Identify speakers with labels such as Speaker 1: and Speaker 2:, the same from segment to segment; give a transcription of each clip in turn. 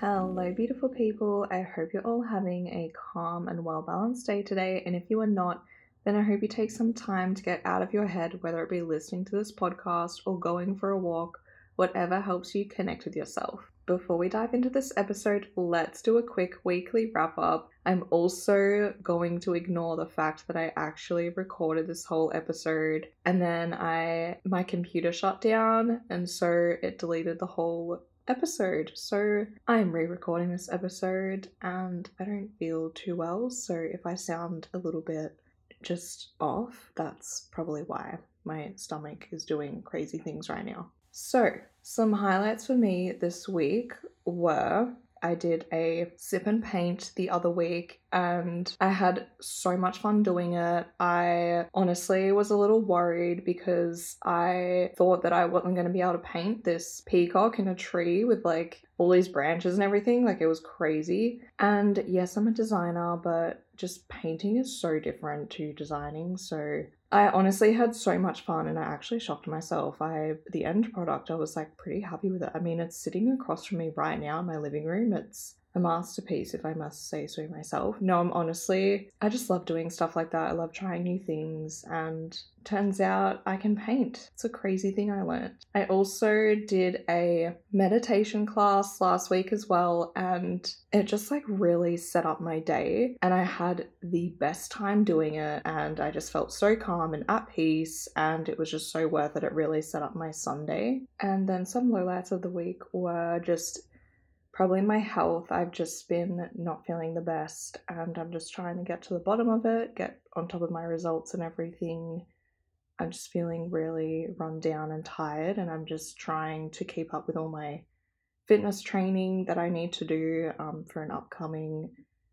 Speaker 1: Hello, beautiful people. I hope you're all having a calm and well balanced day today. And if you are not, then I hope you take some time to get out of your head, whether it be listening to this podcast or going for a walk, whatever helps you connect with yourself. Before we dive into this episode, let's do a quick weekly wrap up. I'm also going to ignore the fact that I actually recorded this whole episode and then I my computer shut down and so it deleted the whole episode. So I'm re recording this episode and I don't feel too well. So if I sound a little bit just off, that's probably why my stomach is doing crazy things right now. So, some highlights for me this week were I did a sip and paint the other week and I had so much fun doing it. I honestly was a little worried because I thought that I wasn't going to be able to paint this peacock in a tree with like all these branches and everything. Like it was crazy. And yes, I'm a designer, but just painting is so different to designing. So I honestly had so much fun and I actually shocked myself. I the end product I was like pretty happy with it. I mean, it's sitting across from me right now in my living room. It's a masterpiece, if I must say so myself. No, I'm honestly, I just love doing stuff like that. I love trying new things, and turns out I can paint. It's a crazy thing I learned. I also did a meditation class last week as well, and it just like really set up my day. And I had the best time doing it, and I just felt so calm and at peace, and it was just so worth it. It really set up my Sunday. And then some lowlights of the week were just probably my health. I've just been not feeling the best and I'm just trying to get to the bottom of it, get on top of my results and everything. I'm just feeling really run down and tired, and I'm just trying to keep up with all my fitness training that I need to do um, for an upcoming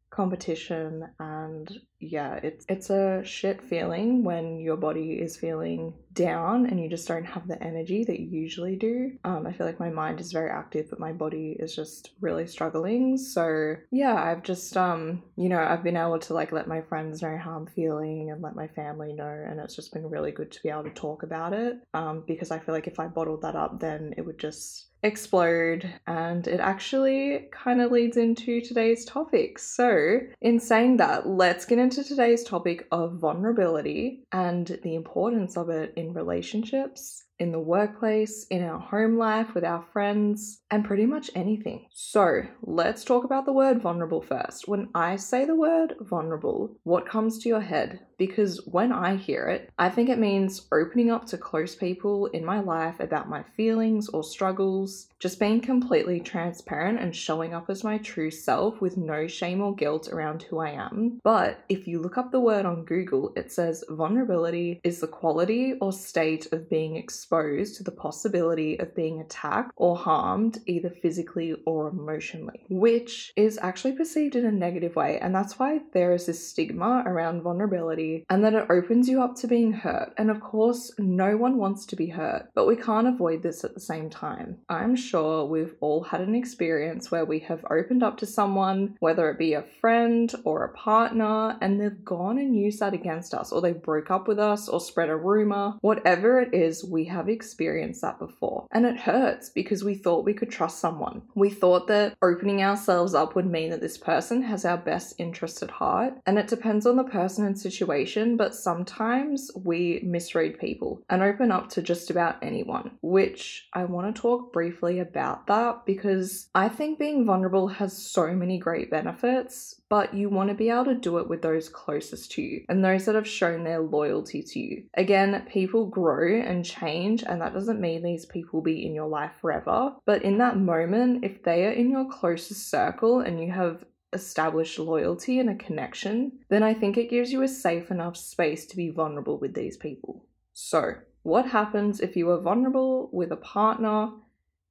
Speaker 1: competition and yeah it's it's a shit feeling when your body is feeling down and you just don't have the energy that you usually do. Um, i feel like my mind is very active but my body is just really struggling. So yeah i've just um you know i've been able to like let my friends know how i'm feeling and let my family know and it's just been really good to be able to talk about it. Um, because i feel like if i bottled that up then it would just explode and it actually kind of leads into today's topic. So, in saying that, let's get into today's topic of vulnerability and the importance of it in relationships in the workplace, in our home life, with our friends, and pretty much anything. So, let's talk about the word vulnerable first. When I say the word vulnerable, what comes to your head? Because when I hear it, I think it means opening up to close people in my life about my feelings or struggles, just being completely transparent and showing up as my true self with no shame or guilt around who I am. But if you look up the word on Google, it says vulnerability is the quality or state of being exposed exposed to the possibility of being attacked or harmed, either physically or emotionally, which is actually perceived in a negative way. And that's why there is this stigma around vulnerability and that it opens you up to being hurt. And of course, no one wants to be hurt, but we can't avoid this at the same time. I'm sure we've all had an experience where we have opened up to someone, whether it be a friend or a partner, and they've gone and used that against us, or they broke up with us, or spread a rumor. Whatever it is, we have experienced that before. And it hurts because we thought we could trust someone. We thought that opening ourselves up would mean that this person has our best interest at heart. And it depends on the person and situation, but sometimes we misread people and open up to just about anyone, which I want to talk briefly about that because I think being vulnerable has so many great benefits, but you want to be able to do it with those closest to you and those that have shown their loyalty to you. Again, people grow and change, and that doesn't mean these people be in your life forever. But in that moment, if they are in your closest circle and you have established loyalty and a connection, then I think it gives you a safe enough space to be vulnerable with these people. So, what happens if you are vulnerable with a partner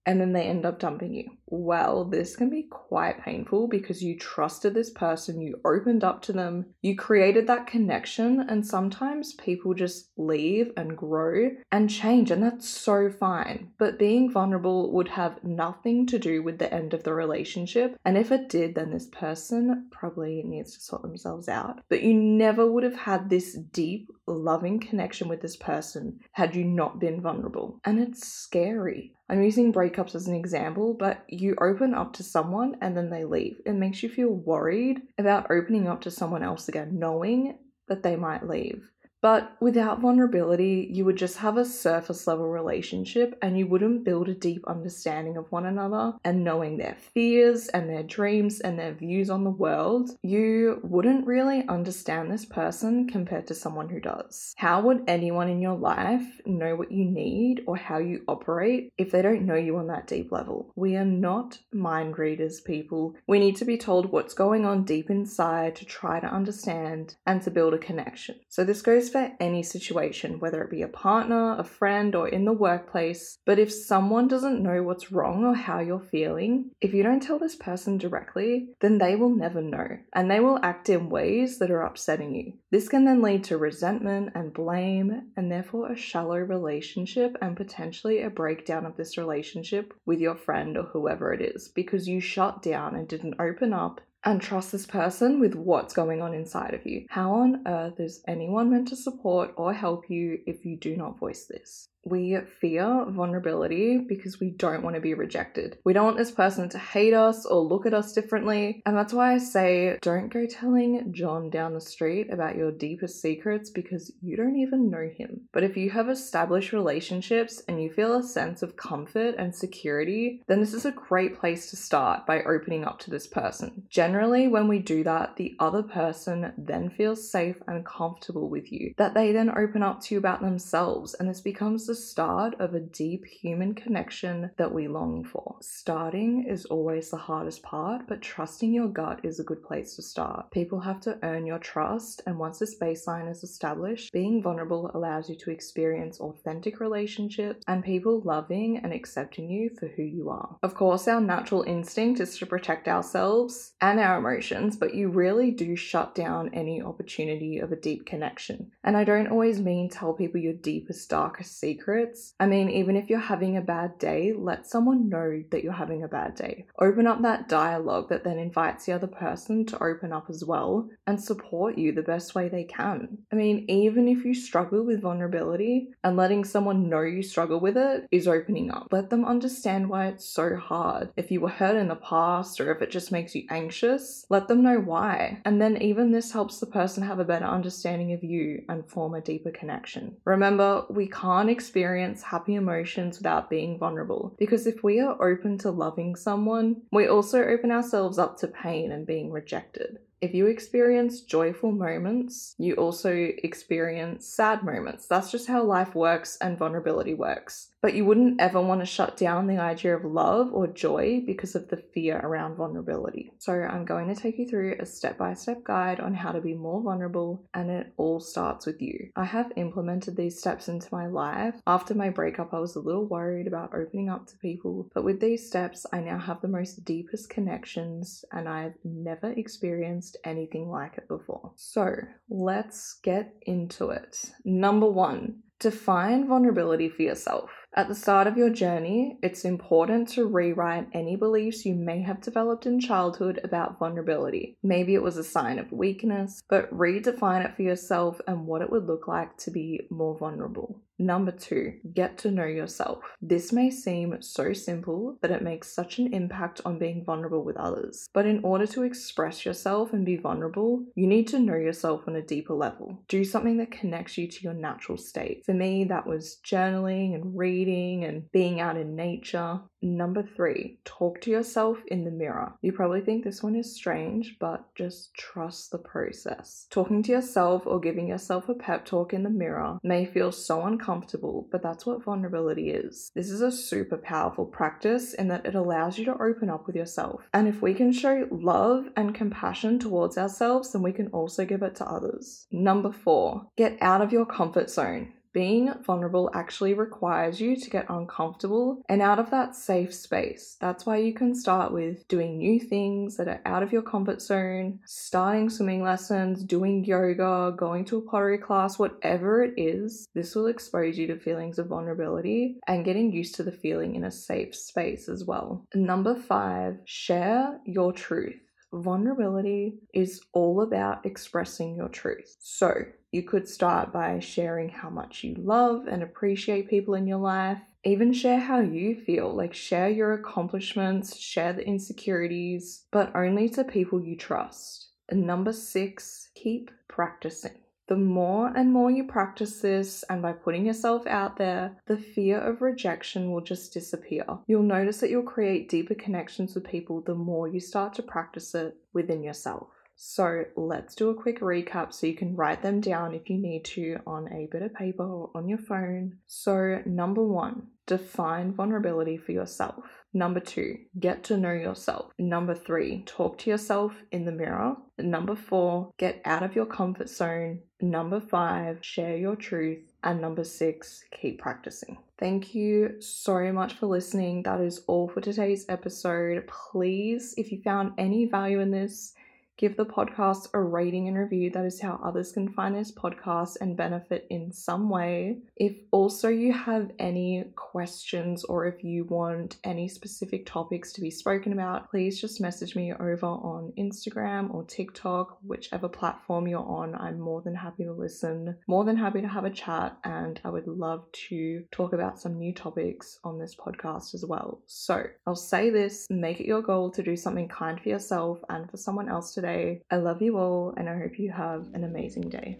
Speaker 1: and then they end up dumping you. Well, this can be quite painful because you trusted this person, you opened up to them, you created that connection, and sometimes people just leave and grow and change, and that's so fine. But being vulnerable would have nothing to do with the end of the relationship, and if it did, then this person probably needs to sort themselves out. But you never would have had this deep, loving connection with this person had you not been vulnerable, and it's scary. I'm using breakups as an example, but you open up to someone and then they leave. It makes you feel worried about opening up to someone else again, knowing that they might leave. But without vulnerability, you would just have a surface level relationship and you wouldn't build a deep understanding of one another and knowing their fears and their dreams and their views on the world. You wouldn't really understand this person compared to someone who does. How would anyone in your life know what you need or how you operate if they don't know you on that deep level? We are not mind readers, people. We need to be told what's going on deep inside to try to understand and to build a connection. So this goes for any situation, whether it be a partner, a friend, or in the workplace. But if someone doesn't know what's wrong or how you're feeling, if you don't tell this person directly, then they will never know and they will act in ways that are upsetting you. This can then lead to resentment and blame, and therefore a shallow relationship and potentially a breakdown of this relationship with your friend or whoever it is because you shut down and didn't open up and trust this person with what's going on inside of you. How on earth is anyone meant to support or help you if you do not voice this? We fear vulnerability because we don't want to be rejected. We don't want this person to hate us or look at us differently. And that's why I say don't go telling John down the street about your deepest secrets because you don't even know him. But if you have established relationships and you feel a sense of comfort and security, then this is a great place to start by opening up to this person. Generally, when we do that, the other person then feels safe and comfortable with you, that they then open up to you about themselves, and this becomes the the start of a deep human connection that we long for. Starting is always the hardest part, but trusting your gut is a good place to start. People have to earn your trust, and once this baseline is established, being vulnerable allows you to experience authentic relationships and people loving and accepting you for who you are. Of course, our natural instinct is to protect ourselves and our emotions, but you really do shut down any opportunity of a deep connection. And I don't always mean tell people your deepest, darkest secrets secrets. I mean, even if you're having a bad day, let someone know that you're having a bad day. Open up that dialogue that then invites the other person to open up as well and support you the best way they can. I mean, even if you struggle with vulnerability and letting someone know you struggle with it is opening up. Let them understand why it's so hard. If you were hurt in the past or if it just makes you anxious, let them know why. And then even this helps the person have a better understanding of you and form a deeper connection. Remember, we can't expect experience happy emotions without being vulnerable. Because if we are open to loving someone, we also open ourselves up to pain and being rejected. If you experience joyful moments, you also experience sad moments. That's just how life works and vulnerability works. But you wouldn't ever want to shut down the idea of love or joy because of the fear around vulnerability. So, I'm going to take you through a step by step guide on how to be more vulnerable, and it all starts with you. I have implemented these steps into my life. After my breakup, I was a little worried about opening up to people, but with these steps, I now have the most deepest connections, and I've never experienced anything like it before. So let's get into it. Number one, define vulnerability for yourself. At the start of your journey, it's important to rewrite any beliefs you may have developed in childhood about vulnerability. Maybe it was a sign of weakness, but redefine it for yourself and what it would look like to be more vulnerable. Number two, get to know yourself. This may seem so simple, but it makes such an impact on being vulnerable with others. But in order to express yourself and be vulnerable, you need to know yourself on a deeper level. Do something that connects you to your natural state. For me, that was journaling and reading and being out in nature. Number three, talk to yourself in the mirror. You probably think this one is strange, but just trust the process. Talking to yourself or giving yourself a pep talk in the mirror may feel so uncomfortable, but that's what vulnerability is. This is a super powerful practice in that it allows you to open up with yourself. And if we can show love and compassion towards ourselves, then we can also give it to others. Number four, get out of your comfort zone being vulnerable actually requires you to get uncomfortable and out of that safe space. That's why you can start with doing new things that are out of your comfort zone, starting swimming lessons, doing yoga, going to a pottery class, whatever it is. This will expose you to feelings of vulnerability and getting used to the feeling in a safe space as well. Number five, share your truth. Vulnerability is all about expressing your truth. So, you could start by sharing how much you love and appreciate people in your life. Even share how you feel, like share your accomplishments, share the insecurities, but only to people you trust. And number six, keep practicing. The more and more you practice this, and by putting yourself out there, the fear of rejection will just disappear. You'll notice that you'll create deeper connections with people the more you start to practice it within yourself. So let's do a quick recap so you can write them down if you need to on a bit of paper or on your phone. So, number one, define vulnerability for yourself. Number two, get to know yourself. Number three, talk to yourself in the mirror. Number four, get out of your comfort zone. Number five, share your truth. And number six, keep practicing. Thank you so much for listening. That is all for today's episode. Please, if you found any value in this, give the podcast a rating and review. That is how others can find this podcast and benefit in some way. If also you have any questions or if you want any specific topics to be spoken about, please just message me over on Instagram or TikTok, whichever platform you're on. I'm more than happy to listen, more than happy to have a chat, and I would love to talk about some new topics on this podcast as well. So I'll say this make it your goal to do something kind for yourself and for someone else today today. I love you all, and I hope you have an amazing day.